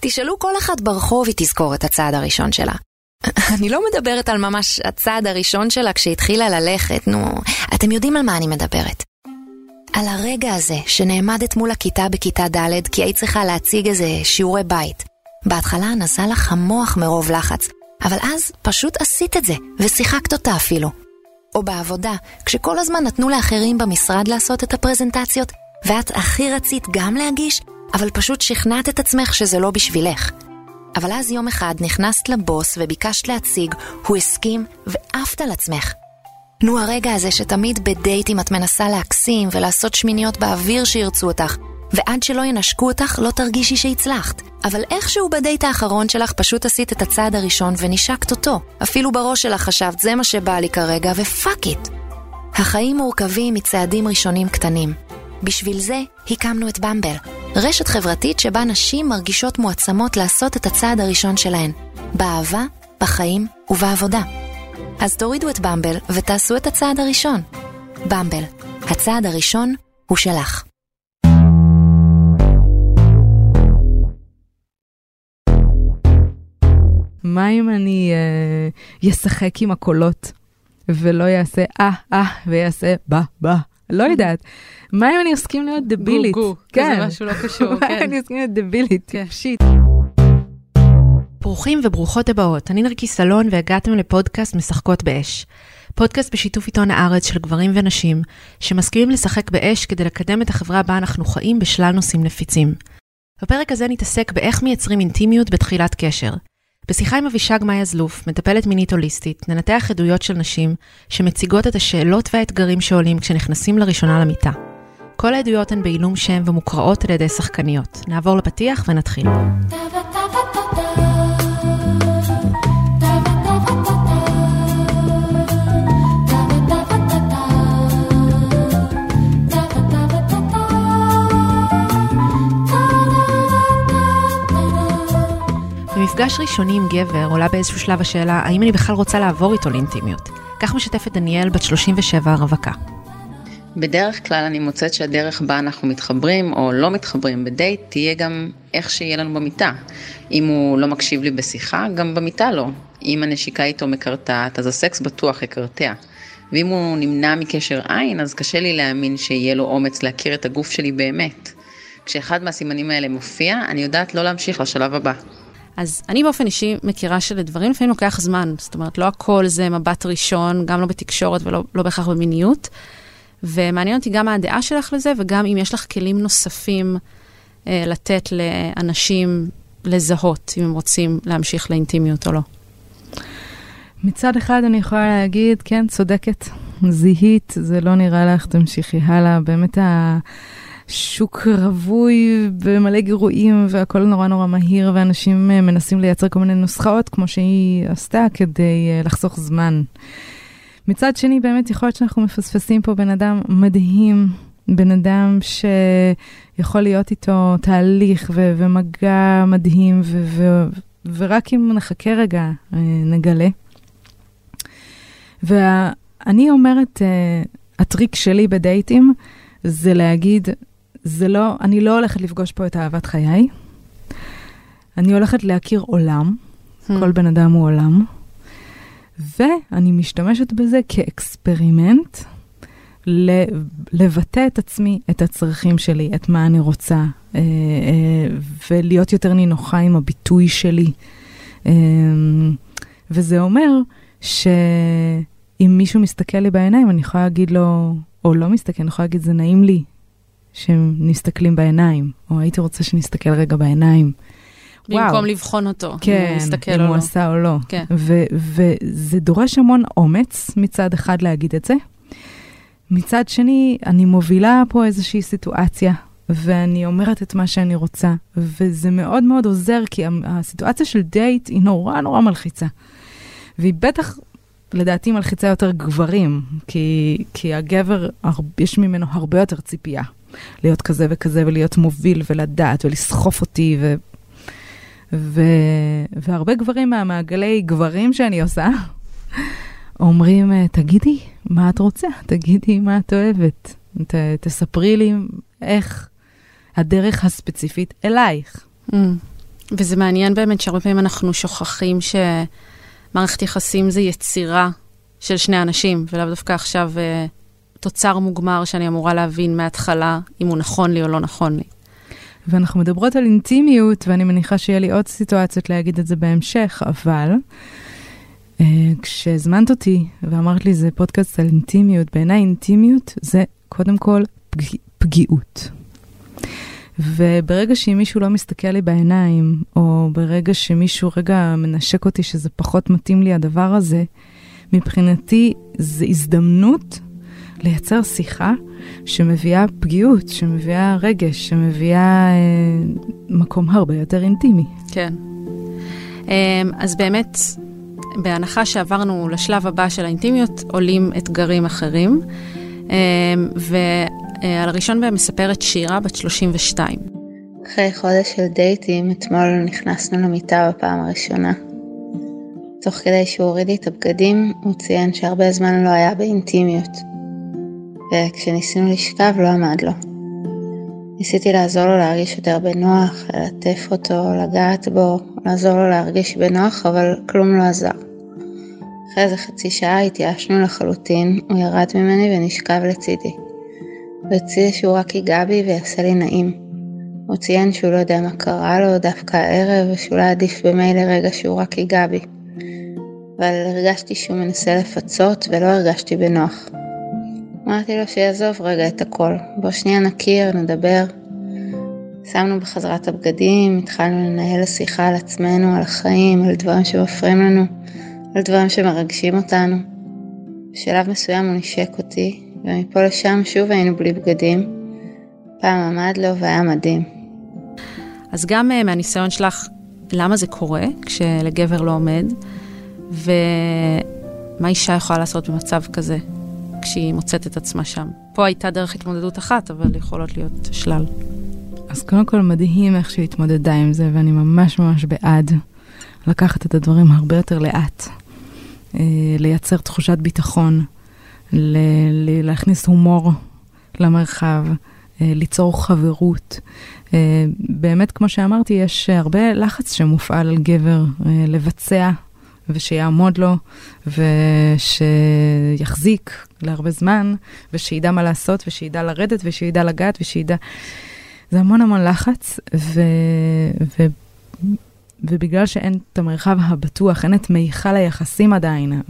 תשאלו כל אחת ברחוב, היא תזכור את הצעד הראשון שלה. אני לא מדברת על ממש הצעד הראשון שלה כשהתחילה ללכת, נו, אתם יודעים על מה אני מדברת. על הרגע הזה שנעמדת מול הכיתה בכיתה ד' כי היית צריכה להציג איזה שיעורי בית. בהתחלה נסע לך המוח מרוב לחץ, אבל אז פשוט עשית את זה, ושיחקת אותה אפילו. או בעבודה, כשכל הזמן נתנו לאחרים במשרד לעשות את הפרזנטציות, ואת הכי רצית גם להגיש, אבל פשוט שכנעת את עצמך שזה לא בשבילך. אבל אז יום אחד נכנסת לבוס וביקשת להציג, הוא הסכים, ועפת על עצמך. נו הרגע הזה שתמיד בדייטים את מנסה להקסים ולעשות שמיניות באוויר שירצו אותך, ועד שלא ינשקו אותך לא תרגישי שהצלחת. אבל איכשהו בדייט האחרון שלך פשוט עשית את הצעד הראשון ונשקת אותו. אפילו בראש שלך חשבת זה מה שבא לי כרגע ופאק איט. החיים מורכבים מצעדים ראשונים קטנים. בשביל זה הקמנו את במבל, רשת חברתית שבה נשים מרגישות מועצמות לעשות את הצעד הראשון שלהן, באהבה, בחיים ובעבודה. אז תורידו את במבל ותעשו את הצעד הראשון. במבל, הצעד הראשון הוא שלך. מה אם אני אשחק uh, עם הקולות ולא יעשה אה, אה, ויעשה בה, בה? לא יודעת. מה אם אני אסכים להיות דבילית? גו, גו, כן. כזה משהו לא קשור, כן. מה אם אני אסכים להיות דבילית? כן. שיט. ברוכים וברוכות הבאות, אני נרקי סלון והגעתם לפודקאסט משחקות באש. פודקאסט בשיתוף עיתון הארץ של גברים ונשים, שמסכימים לשחק באש כדי לקדם את החברה בה אנחנו חיים בשלל נושאים נפיצים. בפרק הזה נתעסק באיך מייצרים אינטימיות בתחילת קשר. בשיחה עם אבישג מאיה זלוף, מטפלת מינית הוליסטית, ננתח עדויות של נשים שמציגות את השאלות והאתגרים שעולים כשנכנסים לראשונה למיטה. כל העדויות הן בעילום שם ומוקראות על ידי שחקניות. נעבור לפתיח ונתחיל. במפגש ראשוני עם גבר עולה באיזשהו שלב השאלה האם אני בכלל רוצה לעבור איתו לאינטימיות. כך משתפת דניאל, בת 37, רווקה. בדרך כלל אני מוצאת שהדרך בה אנחנו מתחברים או לא מתחברים בדייט תהיה גם איך שיהיה לנו במיטה. אם הוא לא מקשיב לי בשיחה, גם במיטה לא. אם הנשיקה איתו מקרטעת, אז הסקס בטוח יקרטע. ואם הוא נמנע מקשר עין, אז קשה לי להאמין שיהיה לו אומץ להכיר את הגוף שלי באמת. כשאחד מהסימנים האלה מופיע, אני יודעת לא להמשיך לשלב הבא. אז אני באופן אישי מכירה שלדברים לפעמים לוקח זמן. זאת אומרת, לא הכל זה מבט ראשון, גם לא בתקשורת ולא לא בהכרח במיניות. ומעניין אותי גם מה הדעה שלך לזה, וגם אם יש לך כלים נוספים אה, לתת לאנשים לזהות, אם הם רוצים להמשיך לאינטימיות או לא. מצד אחד אני יכולה להגיד, כן, צודקת, זיהית, זה לא נראה לך, תמשיכי הלאה. באמת השוק רווי במלא גירויים והכל נורא נורא מהיר, ואנשים מנסים לייצר כל מיני נוסחאות, כמו שהיא עשתה, כדי לחסוך זמן. מצד שני, באמת יכול להיות שאנחנו מפספסים פה בן אדם מדהים, בן אדם שיכול להיות איתו תהליך ו- ומגע מדהים, ו- ו- ורק אם נחכה רגע, נגלה. ואני אומרת, הטריק שלי בדייטים זה להגיד, זה לא, אני לא הולכת לפגוש פה את אהבת חיי, אני הולכת להכיר עולם, hmm. כל בן אדם הוא עולם. ואני משתמשת בזה כאקספרימנט לבטא את עצמי, את הצרכים שלי, את מה אני רוצה, אה, אה, ולהיות יותר נינוחה עם הביטוי שלי. אה, וזה אומר שאם מישהו מסתכל לי בעיניים, אני יכולה להגיד לו, או לא מסתכל, אני יכולה להגיד, זה נעים לי שהם מסתכלים בעיניים, או הייתי רוצה שנסתכל רגע בעיניים. במקום וואו. לבחון אותו, כן, אם הוא מסתכל אם או הוא לא. עשה או לא. כן. וזה דורש המון אומץ מצד אחד להגיד את זה. מצד שני, אני מובילה פה איזושהי סיטואציה, ואני אומרת את מה שאני רוצה, וזה מאוד מאוד עוזר, כי הסיטואציה של דייט היא נורא נורא מלחיצה. והיא בטח, לדעתי, מלחיצה יותר גברים, כי, כי הגבר, יש ממנו הרבה יותר ציפייה. להיות כזה וכזה, ולהיות מוביל, ולדעת, ולסחוף אותי, ו... ו... והרבה גברים מהמעגלי גברים שאני עושה, אומרים, תגידי, מה את רוצה? תגידי מה את אוהבת. ת... תספרי לי איך הדרך הספציפית אלייך. Mm. וזה מעניין באמת שהרבה פעמים אנחנו שוכחים שמערכת יחסים זה יצירה של שני אנשים, ולאו דווקא עכשיו אה, תוצר מוגמר שאני אמורה להבין מההתחלה אם הוא נכון לי או לא נכון לי. ואנחנו מדברות על אינטימיות, ואני מניחה שיהיה לי עוד סיטואציות להגיד את זה בהמשך, אבל uh, כשהזמנת אותי ואמרת לי זה פודקאסט על אינטימיות, בעיניי אינטימיות זה קודם כל פג... פגיעות. וברגע שאם מישהו לא מסתכל לי בעיניים, או ברגע שמישהו רגע מנשק אותי שזה פחות מתאים לי הדבר הזה, מבחינתי זה הזדמנות לייצר שיחה שמביאה פגיעות, שמביאה רגש, שמביאה אה, מקום הרבה יותר אינטימי. כן. אה, אז באמת, בהנחה שעברנו לשלב הבא של האינטימיות, עולים אתגרים אחרים. אה, ועל הראשון בהם מספרת שירה, בת 32. אחרי חודש של דייטים, אתמול נכנסנו למיטה בפעם הראשונה. תוך כדי שהוא הוריד לי את הבגדים, הוא ציין שהרבה זמן לא היה באינטימיות. וכשניסינו לשכב לא עמד לו. ניסיתי לעזור לו להרגיש יותר בנוח, ללטף אותו, לגעת בו, לעזור לו להרגיש בנוח, אבל כלום לא עזר. אחרי איזה חצי שעה התייאשנו לחלוטין, הוא ירד ממני ונשכב לצידי. הוא הציע שהוא רק ייגע בי ויעשה לי נעים. הוא ציין שהוא לא יודע מה קרה לו דווקא הערב, ושאולי עדיף במילא רגע שהוא רק ייגע בי. אבל הרגשתי שהוא מנסה לפצות ולא הרגשתי בנוח. אמרתי לו שיעזוב רגע את הכל, בוא שנייה נכיר, נדבר. שמנו בחזרה את הבגדים, התחלנו לנהל שיחה על עצמנו, על החיים, על דברים שמפריעים לנו, על דברים שמרגשים אותנו. בשלב מסוים הוא נשק אותי, ומפה לשם שוב היינו בלי בגדים. פעם עמד לו והיה מדהים. אז גם uh, מהניסיון שלך, למה זה קורה כשלגבר לא עומד, ומה אישה יכולה לעשות במצב כזה, כשהיא מוצאת את עצמה שם. פה הייתה דרך התמודדות אחת, אבל יכולות להיות שלל. אז קודם כל מדהים איך שהיא התמודדה עם זה, ואני ממש ממש בעד לקחת את הדברים הרבה יותר לאט. אה, לייצר תחושת ביטחון, ל- להכניס הומור למרחב, אה, ליצור חברות. אה, באמת, כמו שאמרתי, יש הרבה לחץ שמופעל על גבר לבצע ושיעמוד לו, ושיחזיק להרבה זמן, ושידע מה לעשות, ושידע לרדת, ושידע לגעת, ושידע... זה המון המון לחץ, ו... ו... ובגלל שאין את המרחב הבטוח, אין את מיכל היחסים עדיין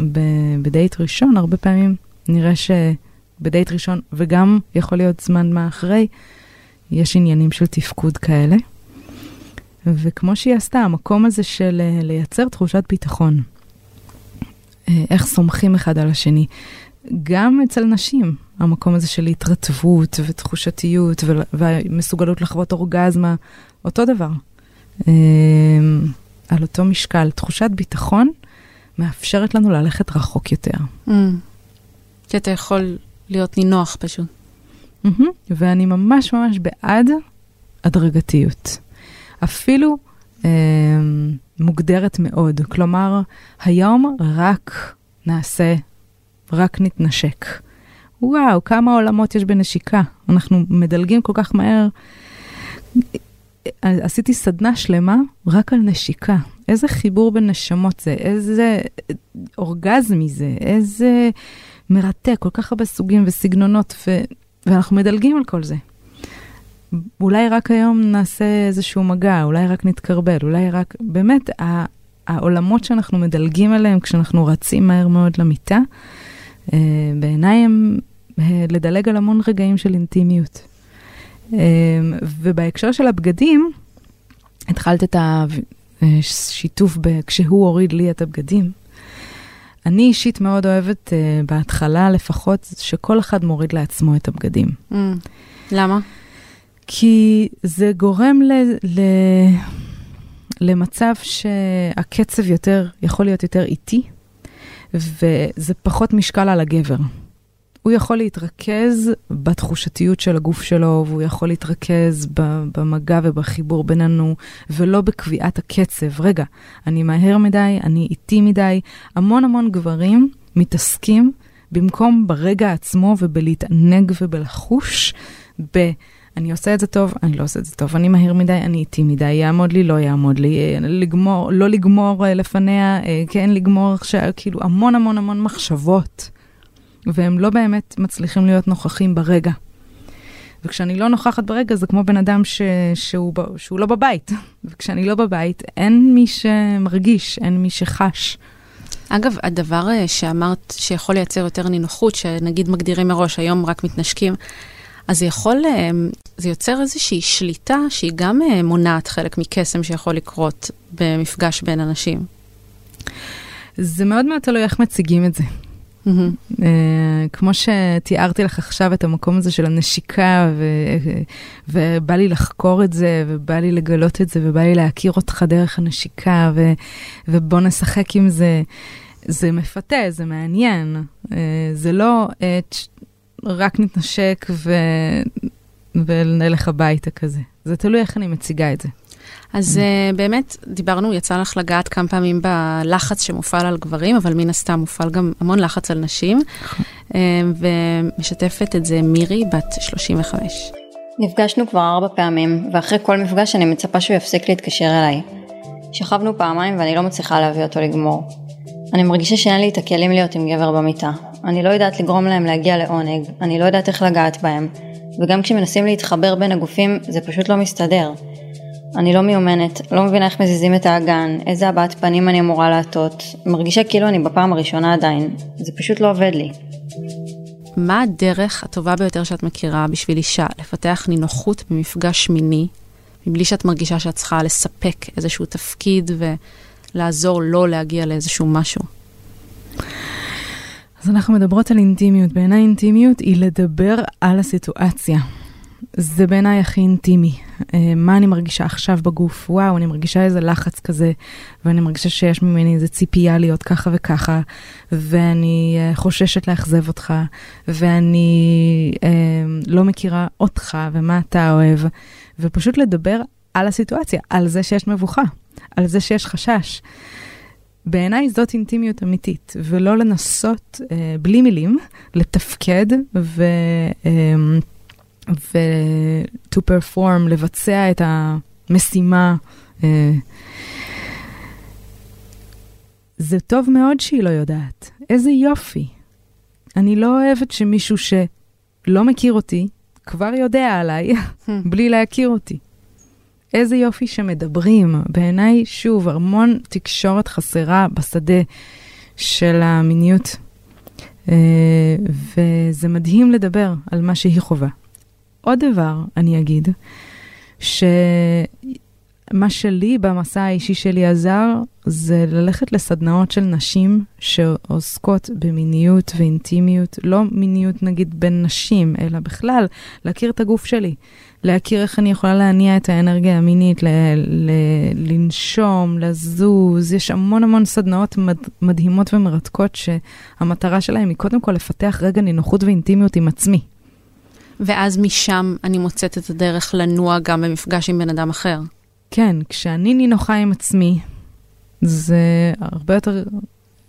בדייט ראשון, הרבה פעמים נראה שבדייט ראשון, וגם יכול להיות זמן מה אחרי, יש עניינים של תפקוד כאלה. וכמו שהיא עשתה, המקום הזה של אה, לייצר תחושת ביטחון, אה, איך סומכים אחד על השני, גם אצל נשים, המקום הזה של התרטבות ותחושתיות ומסוגלות לחוות אורגזמה, אותו דבר. אה, על אותו משקל, תחושת ביטחון מאפשרת לנו ללכת רחוק יותר. Mm. כי אתה יכול להיות נינוח פשוט. Mm-hmm. ואני ממש ממש בעד הדרגתיות. אפילו אה, מוגדרת מאוד. כלומר, היום רק נעשה, רק נתנשק. וואו, כמה עולמות יש בנשיקה. אנחנו מדלגים כל כך מהר. עשיתי סדנה שלמה רק על נשיקה. איזה חיבור בין נשמות זה, איזה אורגזמי זה, איזה מרתק, כל כך הרבה סוגים וסגנונות, ו... ואנחנו מדלגים על כל זה. אולי רק היום נעשה איזשהו מגע, אולי רק נתקרבל, אולי רק... באמת, העולמות שאנחנו מדלגים עליהם כשאנחנו רצים מהר מאוד למיטה, אה, בעיניי הם אה, לדלג על המון רגעים של אינטימיות. אה, ובהקשר של הבגדים, התחלת את השיתוף כשהוא הוריד לי את הבגדים. אני אישית מאוד אוהבת, בהתחלה לפחות, שכל אחד מוריד לעצמו את הבגדים. Mm, למה? כי זה גורם ל, ל, למצב שהקצב יותר, יכול להיות יותר איטי, וזה פחות משקל על הגבר. הוא יכול להתרכז בתחושתיות של הגוף שלו, והוא יכול להתרכז במגע ובחיבור בינינו, ולא בקביעת הקצב. רגע, אני מהר מדי, אני איטי מדי. המון המון גברים מתעסקים במקום ברגע עצמו ובלהתענג ובלחוש, ב... אני עושה את זה טוב, אני לא עושה את זה טוב, אני מהיר מדי, אני איטי מדי, יעמוד לי, לא יעמוד לי, אה, לגמור, לא לגמור אה, לפניה, אה, כן לגמור עכשיו, כאילו המון המון המון מחשבות, והם לא באמת מצליחים להיות נוכחים ברגע. וכשאני לא נוכחת ברגע, זה כמו בן אדם ש... שהוא. שהוא לא בבית. וכשאני לא בבית, אין מי שמרגיש, אין מי שחש. אגב, הדבר שאמרת שיכול לייצר יותר נינוחות, שנגיד מגדירים מראש, היום רק מתנשקים, אז זה יכול, אה, זה יוצר איזושהי שליטה שהיא גם אה, מונעת חלק מקסם שיכול לקרות במפגש בין אנשים. זה מאוד מאוד תלוי איך מציגים את זה. Mm-hmm. Uh, כמו שתיארתי לך עכשיו את המקום הזה של הנשיקה, ו- ובא לי לחקור את זה, ובא לי לגלות את זה, ובא לי להכיר אותך דרך הנשיקה, ו- ובוא נשחק עם זה. זה מפתה, זה מעניין. Uh, זה לא uh, רק נתנשק ו... ונלך הביתה כזה. זה תלוי איך אני מציגה את זה. אז uh, באמת, דיברנו, יצא לך לגעת כמה פעמים בלחץ שמופעל על גברים, אבל מן הסתם מופעל גם המון לחץ על נשים. uh, ומשתפת את זה מירי, בת 35. נפגשנו כבר ארבע פעמים, ואחרי כל מפגש אני מצפה שהוא יפסיק להתקשר אליי. שכבנו פעמיים ואני לא מצליחה להביא אותו לגמור. אני מרגישה שאין לי את הכלים להיות עם גבר במיטה. אני לא יודעת לגרום להם להגיע לעונג, אני לא יודעת איך לגעת בהם, וגם כשמנסים להתחבר בין הגופים זה פשוט לא מסתדר. אני לא מיומנת, לא מבינה איך מזיזים את האגן, איזה הבעת פנים אני אמורה לעטות, מרגישה כאילו אני בפעם הראשונה עדיין, זה פשוט לא עובד לי. מה הדרך הטובה ביותר שאת מכירה בשביל אישה לפתח נינוחות במפגש מיני, מבלי שאת מרגישה שאת צריכה לספק איזשהו תפקיד ולעזור לו להגיע לאיזשהו משהו? אז אנחנו מדברות על אינטימיות. בעיניי אינטימיות היא לדבר על הסיטואציה. זה בעיניי הכי אינטימי. אה, מה אני מרגישה עכשיו בגוף? וואו, אני מרגישה איזה לחץ כזה, ואני מרגישה שיש ממני איזה ציפייה להיות ככה וככה, ואני אה, חוששת לאכזב אותך, ואני אה, לא מכירה אותך ומה אתה אוהב, ופשוט לדבר על הסיטואציה, על זה שיש מבוכה, על זה שיש חשש. בעיניי זאת אינטימיות אמיתית, ולא לנסות אה, בלי מילים לתפקד ו... אה, ו- to perform, לבצע את המשימה. אה, זה טוב מאוד שהיא לא יודעת. איזה יופי. אני לא אוהבת שמישהו שלא מכיר אותי, כבר יודע עליי, בלי להכיר אותי. איזה יופי שמדברים. בעיניי, שוב, המון תקשורת חסרה בשדה של המיניות. Uh, וזה מדהים לדבר על מה שהיא חווה. עוד דבר, אני אגיד, שמה שלי במסע האישי שלי עזר, זה ללכת לסדנאות של נשים שעוסקות במיניות ואינטימיות, לא מיניות נגיד בין נשים, אלא בכלל, להכיר את הגוף שלי. להכיר איך אני יכולה להניע את האנרגיה המינית, ל- ל- לנשום, לזוז. יש המון המון סדנאות מד- מדהימות ומרתקות שהמטרה שלהן היא קודם כל לפתח רגע נינוחות ואינטימיות עם עצמי. ואז משם אני מוצאת את הדרך לנוע גם במפגש עם בן אדם אחר. כן, כשאני נינוחה עם עצמי, זה הרבה יותר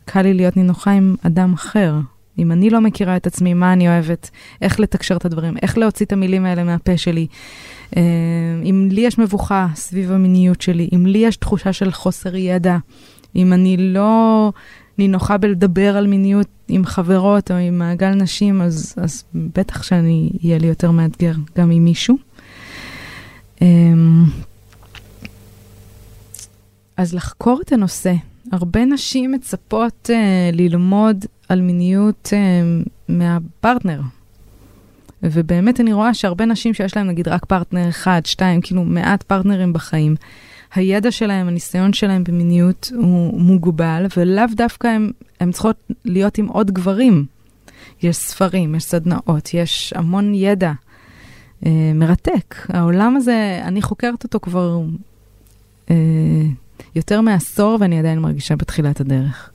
קל לי להיות נינוחה עם אדם אחר. אם אני לא מכירה את עצמי, מה אני אוהבת, איך לתקשר את הדברים, איך להוציא את המילים האלה מהפה שלי. אה, אם לי יש מבוכה סביב המיניות שלי, אם לי יש תחושה של חוסר ידע, אם אני לא נינוחה בלדבר על מיניות עם חברות או עם מעגל נשים, אז, אז בטח שאני, יהיה לי יותר מאתגר גם עם מישהו. אמ, אז לחקור את הנושא. הרבה נשים מצפות uh, ללמוד על מיניות uh, מהפרטנר. ובאמת אני רואה שהרבה נשים שיש להם נגיד רק פרטנר אחד, שתיים, כאילו מעט פרטנרים בחיים, הידע שלהם, הניסיון שלהם במיניות הוא מוגבל, ולאו דווקא הם, הם צריכות להיות עם עוד גברים. יש ספרים, יש סדנאות, יש המון ידע אה, מרתק. העולם הזה, אני חוקרת אותו כבר אה, יותר מעשור, ואני עדיין מרגישה בתחילת הדרך.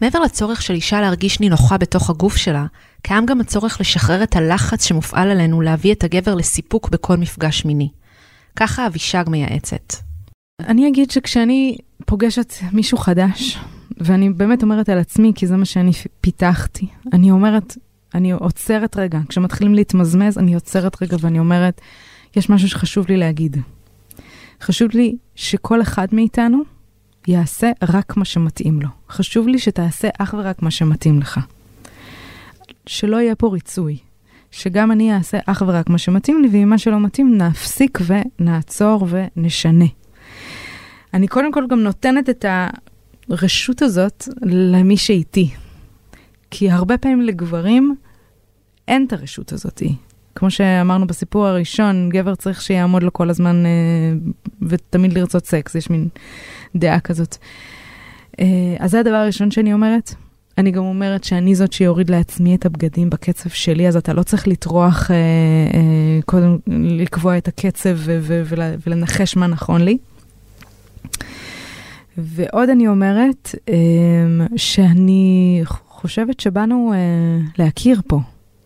מעבר לצורך של אישה להרגיש נינוחה בתוך הגוף שלה, קיים גם הצורך לשחרר את הלחץ שמופעל עלינו להביא את הגבר לסיפוק בכל מפגש מיני. ככה אבישג מייעצת. אני אגיד שכשאני פוגשת מישהו חדש, ואני באמת אומרת על עצמי, כי זה מה שאני פיתחתי, אני אומרת, אני עוצרת רגע, כשמתחילים להתמזמז, אני עוצרת רגע ואני אומרת, יש משהו שחשוב לי להגיד. חשוב לי שכל אחד מאיתנו יעשה רק מה שמתאים לו. חשוב לי שתעשה אך ורק מה שמתאים לך. שלא יהיה פה ריצוי. שגם אני אעשה אך ורק מה שמתאים לי, ואם מה שלא מתאים, נפסיק ונעצור ונשנה. אני קודם כל גם נותנת את הרשות הזאת למי שאיתי. כי הרבה פעמים לגברים אין את הרשות הזאת. כמו שאמרנו בסיפור הראשון, גבר צריך שיעמוד לו כל הזמן אה, ותמיד לרצות סקס, יש מין דעה כזאת. אה, אז זה הדבר הראשון שאני אומרת. אני גם אומרת שאני זאת שיוריד לעצמי את הבגדים בקצב שלי, אז אתה לא צריך לטרוח אה, אה, קודם לקבוע את הקצב ו- ו- ול- ולנחש מה נכון לי. ועוד אני אומרת אה, שאני חושבת שבאנו אה, להכיר פה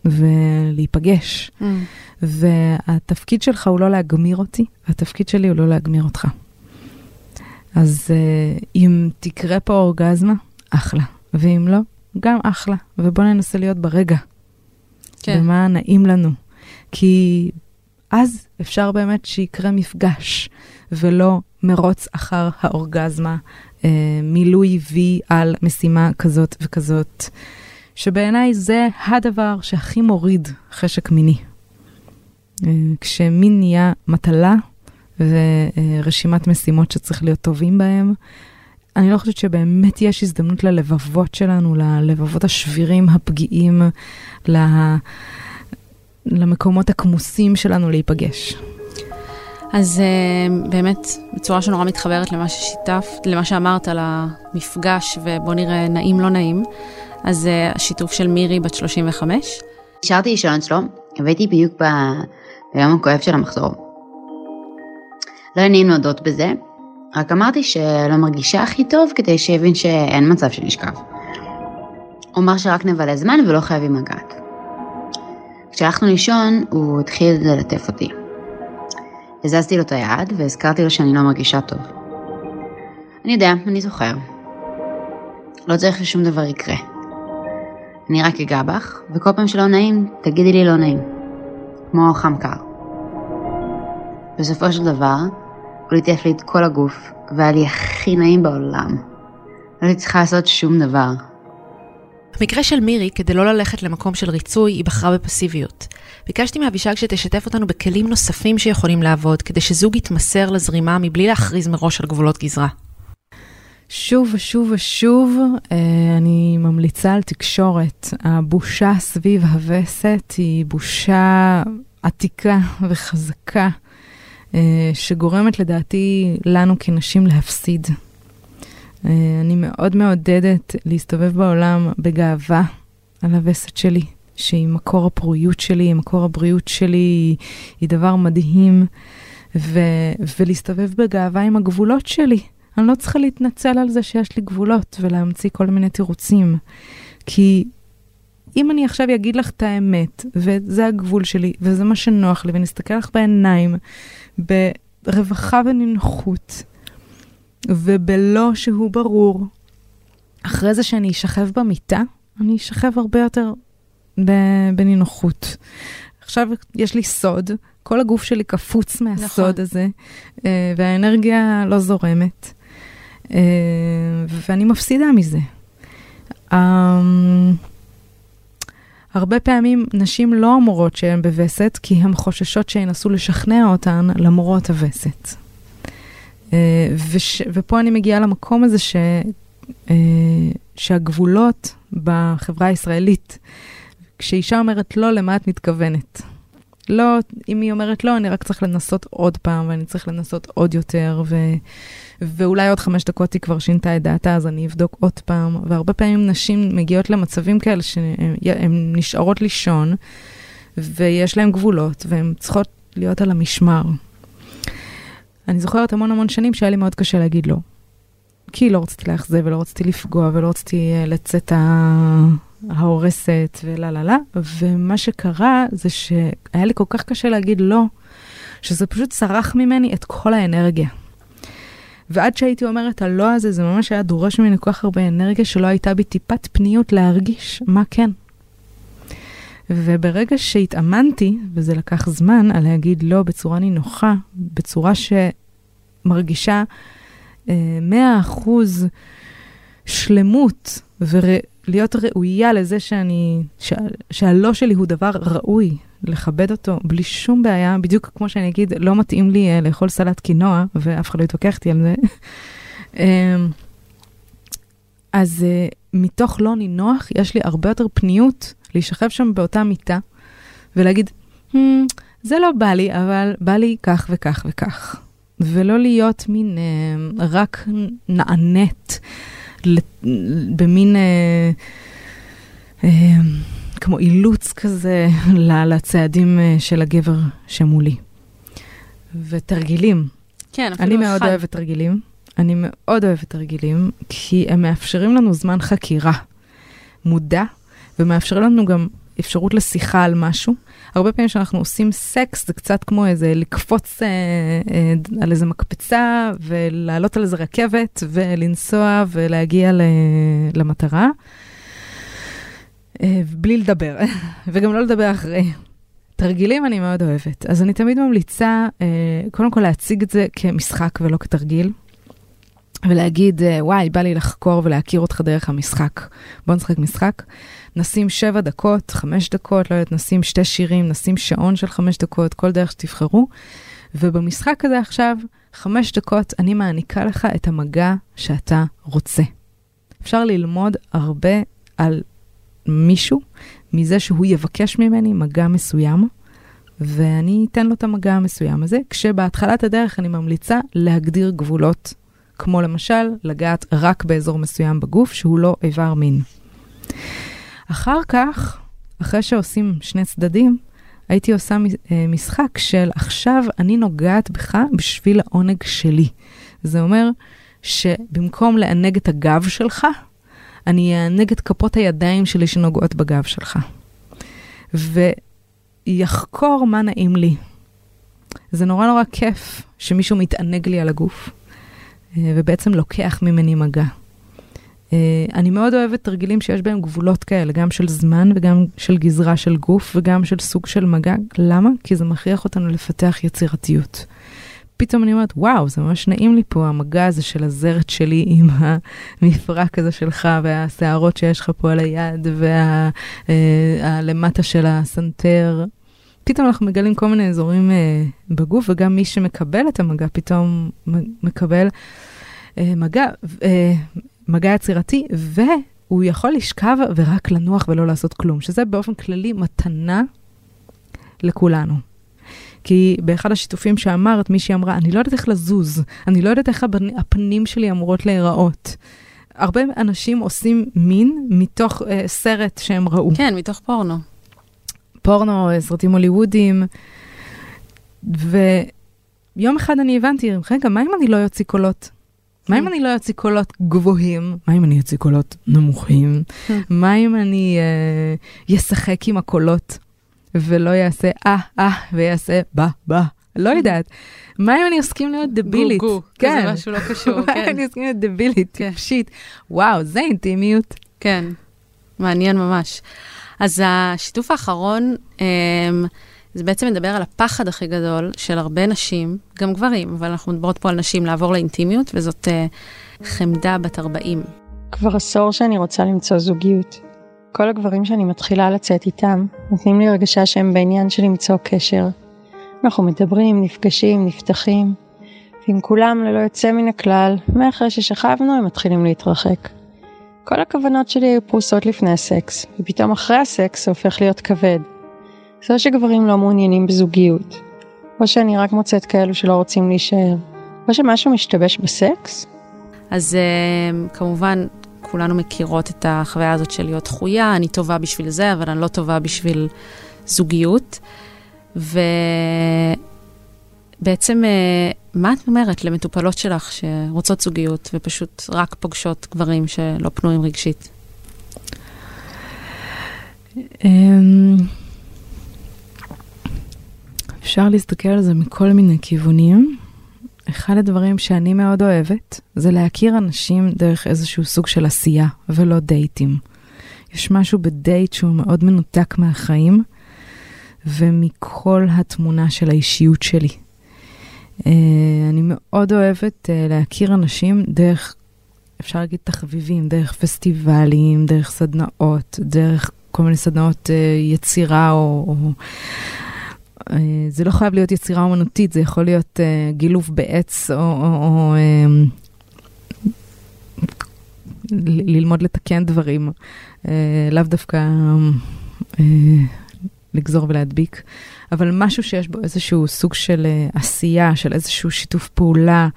ולהיפגש, mm. והתפקיד שלך הוא לא להגמיר אותי, התפקיד שלי הוא לא להגמיר אותך. אז אה, אם תקרה פה אורגזמה, אחלה. ואם לא, גם אחלה. ובואו ננסה להיות ברגע. כן. במה נעים לנו. כי אז אפשר באמת שיקרה מפגש, ולא מרוץ אחר האורגזמה, אה, מילוי וי על משימה כזאת וכזאת, שבעיניי זה הדבר שהכי מוריד חשק מיני. אה, כשמין נהיה מטלה ורשימת משימות שצריך להיות טובים בהם, אני לא חושבת שבאמת יש הזדמנות ללבבות שלנו, ללבבות השבירים, הפגיעים, למקומות הכמוסים שלנו להיפגש. אז uh, באמת, בצורה שנורא מתחברת למה ששיתפת, למה שאמרת על המפגש, ובוא נראה נעים לא נעים, אז uh, השיתוף של מירי בת 35. נשארתי לישון אצלו, הבאתי בדיוק ב... ביום הכואב של המחזור. לא היה נעים להודות בזה, רק אמרתי שלא מרגישה הכי טוב כדי שיבין שאין מצב שנשכב. הוא אמר שרק נבלה זמן ולא חייבים לגעת. כשהלכנו לישון, הוא התחיל ללטף אותי. הזזתי לו את היד והזכרתי לו שאני לא מרגישה טוב. אני יודע, אני זוכר. לא צריך ששום דבר יקרה. אני רק אגע בך, וכל פעם שלא נעים, תגידי לי לא נעים. כמו חם קר. בסופו של דבר, הוא ליטף לי את כל הגוף, והיה לי הכי נעים בעולם. לא הייתי צריכה לעשות שום דבר. במקרה של מירי, כדי לא ללכת למקום של ריצוי, היא בחרה בפסיביות. ביקשתי מאבישג שתשתף אותנו בכלים נוספים שיכולים לעבוד, כדי שזוג יתמסר לזרימה מבלי להכריז מראש על גבולות גזרה. שוב ושוב ושוב, אה, אני ממליצה על תקשורת. הבושה סביב הווסת היא בושה עתיקה וחזקה. אה, שגורמת לדעתי לנו כנשים להפסיד. אה, אני מאוד מעודדת להסתובב בעולם בגאווה על הווסת שלי, שהיא מקור הפוריות שלי, מקור הבריאות שלי, היא, דבר מדהים, ו, ולהסתובב בגאווה עם הגבולות שלי. אני לא צריכה להתנצל על זה שיש לי גבולות ולהמציא כל מיני תירוצים. כי אם אני עכשיו אגיד לך את האמת, וזה הגבול שלי, וזה מה שנוח לי, ונסתכל לך בעיניים, ברווחה ונינוחות, ובלא שהוא ברור. אחרי זה שאני אשכב במיטה, אני אשכב הרבה יותר בנינוחות. עכשיו יש לי סוד, כל הגוף שלי קפוץ מהסוד נכון. הזה, אה, והאנרגיה לא זורמת, ואני מפסידה מזה. אמ, הרבה פעמים נשים לא אמורות שהן בווסת, כי הן חוששות שינסו לשכנע אותן למרות הווסת. אה, וש, ופה אני מגיעה למקום הזה ש, אה, שהגבולות בחברה הישראלית, כשאישה אומרת לא, למה את מתכוונת? לא, אם היא אומרת לא, אני רק צריך לנסות עוד פעם, ואני צריך לנסות עוד יותר, ו... ואולי עוד חמש דקות היא כבר שינתה את דעתה, אז אני אבדוק עוד פעם. והרבה פעמים נשים מגיעות למצבים כאלה שהן נשארות לישון, ויש להן גבולות, והן צריכות להיות על המשמר. אני זוכרת המון המון שנים שהיה לי מאוד קשה להגיד לא. כי לא רציתי לאכזב ולא רציתי לפגוע ולא רציתי אה, לצאת ההורסת ולה לה לה, ומה שקרה זה שהיה לי כל כך קשה להגיד לא, שזה פשוט צרח ממני את כל האנרגיה. ועד שהייתי אומרת הלא הזה, זה ממש היה דורש ממני כל כך הרבה אנרגיה שלא הייתה בי טיפת פניות להרגיש מה כן. וברגע שהתאמנתי, וזה לקח זמן, על להגיד לא בצורה נינוחה, בצורה שמרגישה אה, 100% שלמות, ולהיות ראויה לזה שאני, ש, שהלא שלי הוא דבר ראוי, לכבד אותו בלי שום בעיה, בדיוק כמו שאני אגיד, לא מתאים לי אה, לאכול סלט קינוע, ואף אחד לא יתווכח איתי על זה. אה, אז אה, מתוך לא נינוח, יש לי הרבה יותר פניות להישכב שם באותה מיטה ולהגיד, hmm, זה לא בא לי, אבל בא לי כך וכך וכך. ולא להיות מין אה, רק נענית במין אה, אה, כמו אילוץ כזה לצעדים אה, של הגבר שמולי. ותרגילים. כן, אפילו אני מאוד אחד. אוהבת תרגילים. אני מאוד אוהבת תרגילים, כי הם מאפשרים לנו זמן חקירה מודע, ומאפשרים לנו גם אפשרות לשיחה על משהו. הרבה פעמים כשאנחנו עושים סקס, זה קצת כמו איזה לקפוץ אה, אה, על איזה מקפצה, ולעלות על איזה רכבת, ולנסוע ולהגיע ל, למטרה, אה, בלי לדבר, וגם לא לדבר אחרי. תרגילים אני מאוד אוהבת. אז אני תמיד ממליצה, אה, קודם כל להציג את זה כמשחק ולא כתרגיל. ולהגיד, אה, וואי, בא לי לחקור ולהכיר אותך דרך המשחק. בוא נשחק משחק. נשים שבע דקות, חמש דקות, לא יודעת, נשים שתי שירים, נשים שעון של חמש דקות, כל דרך שתבחרו. ובמשחק הזה עכשיו, חמש דקות, אני מעניקה לך את המגע שאתה רוצה. אפשר ללמוד הרבה על מישהו, מזה שהוא יבקש ממני מגע מסוים, ואני אתן לו את המגע המסוים הזה, כשבהתחלת הדרך אני ממליצה להגדיר גבולות כמו למשל לגעת רק באזור מסוים בגוף שהוא לא איבר מין. אחר כך, אחרי שעושים שני צדדים, הייתי עושה משחק של עכשיו אני נוגעת בך בשביל העונג שלי. זה אומר שבמקום לענג את הגב שלך, אני אענג את כפות הידיים שלי שנוגעות בגב שלך. ויחקור מה נעים לי. זה נורא נורא כיף שמישהו מתענג לי על הגוף. ובעצם לוקח ממני מגע. אני מאוד אוהבת תרגילים שיש בהם גבולות כאלה, גם של זמן וגם של גזרה של גוף וגם של סוג של מגע. למה? כי זה מכריח אותנו לפתח יצירתיות. פתאום אני אומרת, וואו, זה ממש נעים לי פה, המגע הזה של הזרת שלי עם המפרק הזה שלך והשערות שיש לך פה על היד והלמטה של הסנטר. פתאום אנחנו מגלים כל מיני אזורים אה, בגוף, וגם מי שמקבל את המגע פתאום מקבל אה, מגע, אה, מגע יצירתי, והוא יכול לשכב ורק לנוח ולא לעשות כלום, שזה באופן כללי מתנה לכולנו. כי באחד השיתופים שאמרת, מישהי אמרה, אני לא יודעת איך לזוז, אני לא יודעת איך הפנים שלי אמורות להיראות. הרבה אנשים עושים מין מתוך אה, סרט שהם ראו. כן, מתוך פורנו. פורנו, סרטים הוליוודיים, ויום אחד אני הבנתי, רגע, מה אם אני לא אוציא קולות? מה אם אני לא אוציא קולות גבוהים? מה אם אני אוציא קולות נמוכים? מה אם אני אשחק עם הקולות ולא יעשה אה, אה, ויעשה בה, בה? לא יודעת. מה אם אני אסכים להיות דבילית? גו, גו, כזה משהו לא קשור, כן. מה אם אני אסכים להיות דבילית, טיפשית? וואו, זה אינטימיות. כן, מעניין ממש. אז השיתוף האחרון, זה בעצם מדבר על הפחד הכי גדול של הרבה נשים, גם גברים, אבל אנחנו מדברות פה על נשים לעבור לאינטימיות, וזאת חמדה בת 40. כבר עשור שאני רוצה למצוא זוגיות. כל הגברים שאני מתחילה לצאת איתם, נותנים לי הרגשה שהם בעניין של למצוא קשר. אנחנו מדברים, נפגשים, נפתחים, ועם כולם ללא יוצא מן הכלל, מאחרי ששכבנו הם מתחילים להתרחק. כל הכוונות שלי היו פרוסות לפני הסקס, ופתאום אחרי הסקס זה הופך להיות כבד. זה או שגברים לא מעוניינים בזוגיות, או שאני רק מוצאת כאלו שלא רוצים להישאר, או שמשהו משתבש בסקס. אז כמובן, כולנו מכירות את החוויה הזאת של להיות דחויה, אני טובה בשביל זה, אבל אני לא טובה בשביל זוגיות. ובעצם, מה את אומרת למטופלות שלך שרוצות זוגיות ופשוט רק פוגשות גברים שלא פנויים רגשית? אפשר להסתכל על זה מכל מיני כיוונים. אחד הדברים שאני מאוד אוהבת זה להכיר אנשים דרך איזשהו סוג של עשייה ולא דייטים. יש משהו בדייט שהוא מאוד מנותק מהחיים ומכל התמונה של האישיות שלי. Uh, אני מאוד אוהבת uh, להכיר אנשים דרך, אפשר להגיד תחביבים, דרך פסטיבלים, דרך סדנאות, דרך כל מיני סדנאות uh, יצירה או... או זה לא חייב להיות יצירה אומנותית, זה יכול להיות uh, גילוף בעץ או... או, או uh, ללמוד לתקן דברים, לאו דווקא לגזור ולהדביק, אבל משהו שיש בו איזשהו סוג של עשייה, של איזשהו שיתוף פעולה.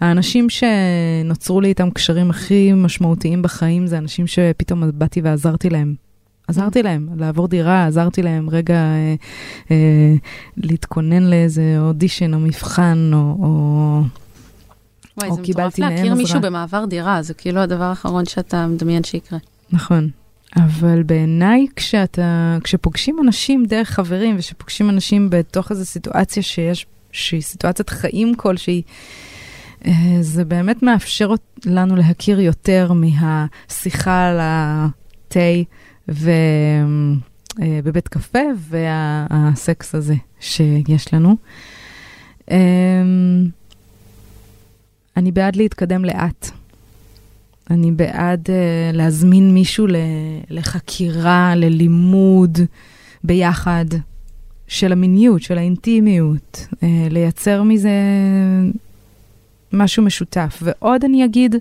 האנשים שנוצרו לי איתם קשרים הכי משמעותיים בחיים, זה אנשים שפתאום באתי ועזרתי להם. עזרתי להם לעבור דירה, עזרתי להם רגע אה, אה, להתכונן לאיזה אודישן או מבחן, או, או, וואי, או זה מטורף להכיר. מישהו במעבר דירה, זה כאילו הדבר האחרון שאתה מדמיין שיקרה. נכון. אבל בעיניי, כשאתה, כשפוגשים אנשים דרך חברים, ושפוגשים אנשים בתוך איזו סיטואציה שיש, שהיא סיטואציית חיים כלשהי, אה, זה באמת מאפשר לנו להכיר יותר מהשיחה על התה ובבית קפה והסקס הזה שיש לנו. אמ, אני בעד להתקדם לאט. אני בעד uh, להזמין מישהו לחקירה, ללימוד ביחד של המיניות, של האינטימיות, uh, לייצר מזה משהו משותף. ועוד אני אגיד,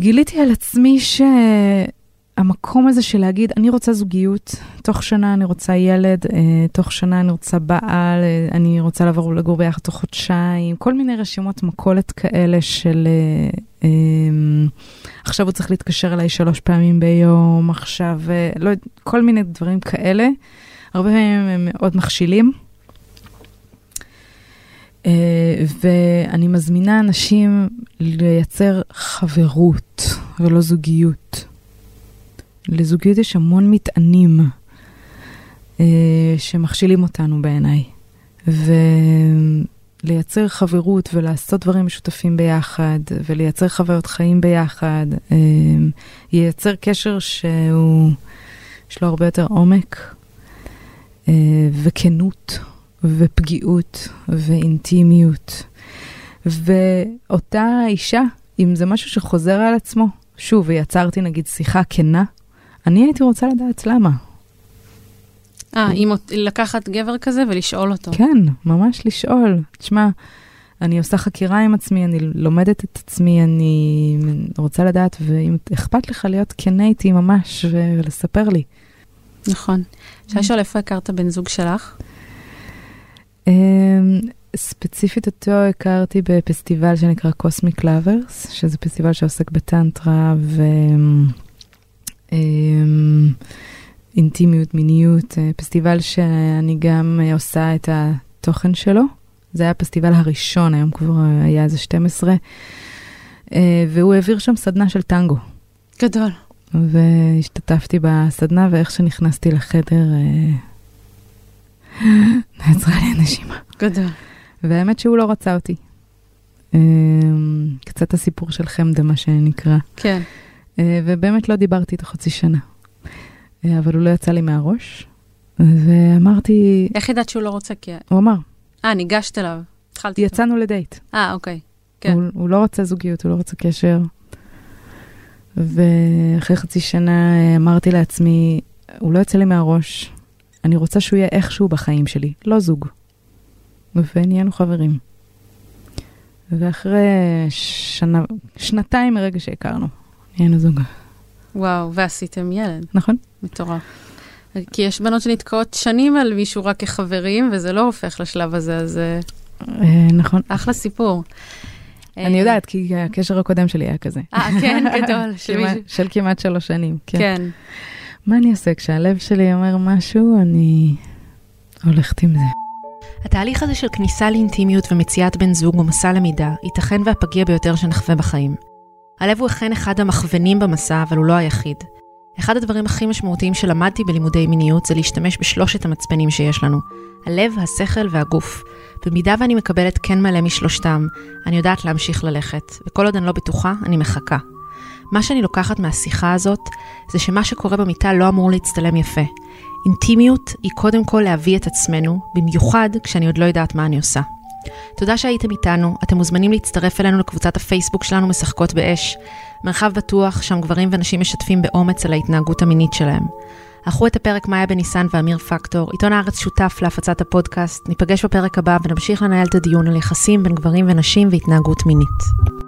גיליתי על עצמי שהמקום הזה של להגיד, אני רוצה זוגיות, תוך שנה אני רוצה ילד, אה, תוך שנה אני רוצה בעל, אה, אני רוצה לעבור לגור ביחד תוך חודשיים, כל מיני רשימות מכולת כאלה של אה, אה, עכשיו הוא צריך להתקשר אליי שלוש פעמים ביום, עכשיו, אה, לא יודע, כל מיני דברים כאלה. הרבה פעמים הם מאוד מכשילים. Uh, ואני מזמינה אנשים לייצר חברות ולא זוגיות. לזוגיות יש המון מטענים uh, שמכשילים אותנו בעיניי. ולייצר חברות ולעשות דברים משותפים ביחד, ולייצר חוויות חיים ביחד, uh, ייצר קשר שהוא, יש לו הרבה יותר עומק uh, וכנות. ופגיעות ואינטימיות. ואותה אישה, אם זה משהו שחוזר על עצמו, שוב, ויצרתי נגיד שיחה כנה, אני הייתי רוצה לדעת למה. אה, אם לקחת גבר כזה ולשאול אותו. כן, ממש לשאול. תשמע, אני עושה חקירה עם עצמי, אני לומדת את עצמי, אני רוצה לדעת, ואם אכפת לך להיות כנה איתי ממש ולספר לי. נכון. אפשר לשאול איפה הכרת בן זוג שלך? אמ, ספציפית אותו הכרתי בפסטיבל שנקרא קוסמיק לאברס, שזה פסטיבל שעוסק בטנטרה ואינטימיות, מיניות, אה, פסטיבל שאני גם אה, עושה את התוכן שלו. זה היה הפסטיבל הראשון, היום כבר היה איזה 12, אה, והוא העביר שם סדנה של טנגו. גדול. והשתתפתי בסדנה, ואיך שנכנסתי לחדר, נעצרה לי הנשימה. גדול. והאמת שהוא לא רצה אותי. אה, קצת הסיפור של חמדה, מה שנקרא. כן. אה, ובאמת לא דיברתי איתו חצי שנה. אה, אבל הוא לא יצא לי מהראש, ואמרתי, איך ידעת שהוא לא רוצה? כי... הוא אמר, אה, ניגשת אליו. התחלתי. יצאנו לדייט. אה, אוקיי. כן. הוא, הוא לא רוצה זוגיות, הוא לא רוצה קשר. ואחרי חצי שנה אה, אמרתי לעצמי, הוא לא יוצא לי מהראש, אני רוצה שהוא יהיה איכשהו בחיים שלי, לא זוג. ונהיינו חברים. ואחרי שנה, שנתיים מרגע שהכרנו, נהיינו זוג. וואו, ועשיתם ילד. נכון? מטורף. כי יש בנות שנתקעות שנים על מישהו רק כחברים, וזה לא הופך לשלב הזה, אז אה, אה, נכון. אחלה סיפור. אני יודעת, כי הקשר הקודם שלי היה כזה. אה, כן, גדול. של כמעט- מישהו- של כמעט שלוש שנים. כן. כן. מה אני עושה? כשהלב שלי אומר משהו, אני הולכת עם זה. התהליך הזה של כניסה לאינטימיות ומציאת בן זוג הוא מסע למידה, ייתכן והפגיע ביותר שנחווה בחיים. הלב הוא אכן אחד המכוונים במסע, אבל הוא לא היחיד. אחד הדברים הכי משמעותיים שלמדתי בלימודי מיניות זה להשתמש בשלושת המצפנים שיש לנו. הלב, השכל והגוף. במידה ואני מקבלת כן מלא משלושתם, אני יודעת להמשיך ללכת, וכל עוד אני לא בטוחה, אני מחכה. מה שאני לוקחת מהשיחה הזאת, זה שמה שקורה במיטה לא אמור להצטלם יפה. אינטימיות היא קודם כל להביא את עצמנו, במיוחד כשאני עוד לא יודעת מה אני עושה. תודה שהייתם איתנו, אתם מוזמנים להצטרף אלינו לקבוצת הפייסבוק שלנו משחקות באש. מרחב בטוח, שם גברים ונשים משתפים באומץ על ההתנהגות המינית שלהם. ערכו את הפרק מאיה בניסן ואמיר פקטור, עיתון הארץ שותף להפצת הפודקאסט, ניפגש בפרק הבא ונמשיך לנהל את הדיון על יחסים בין גברים ונשים והתנהגות מינית.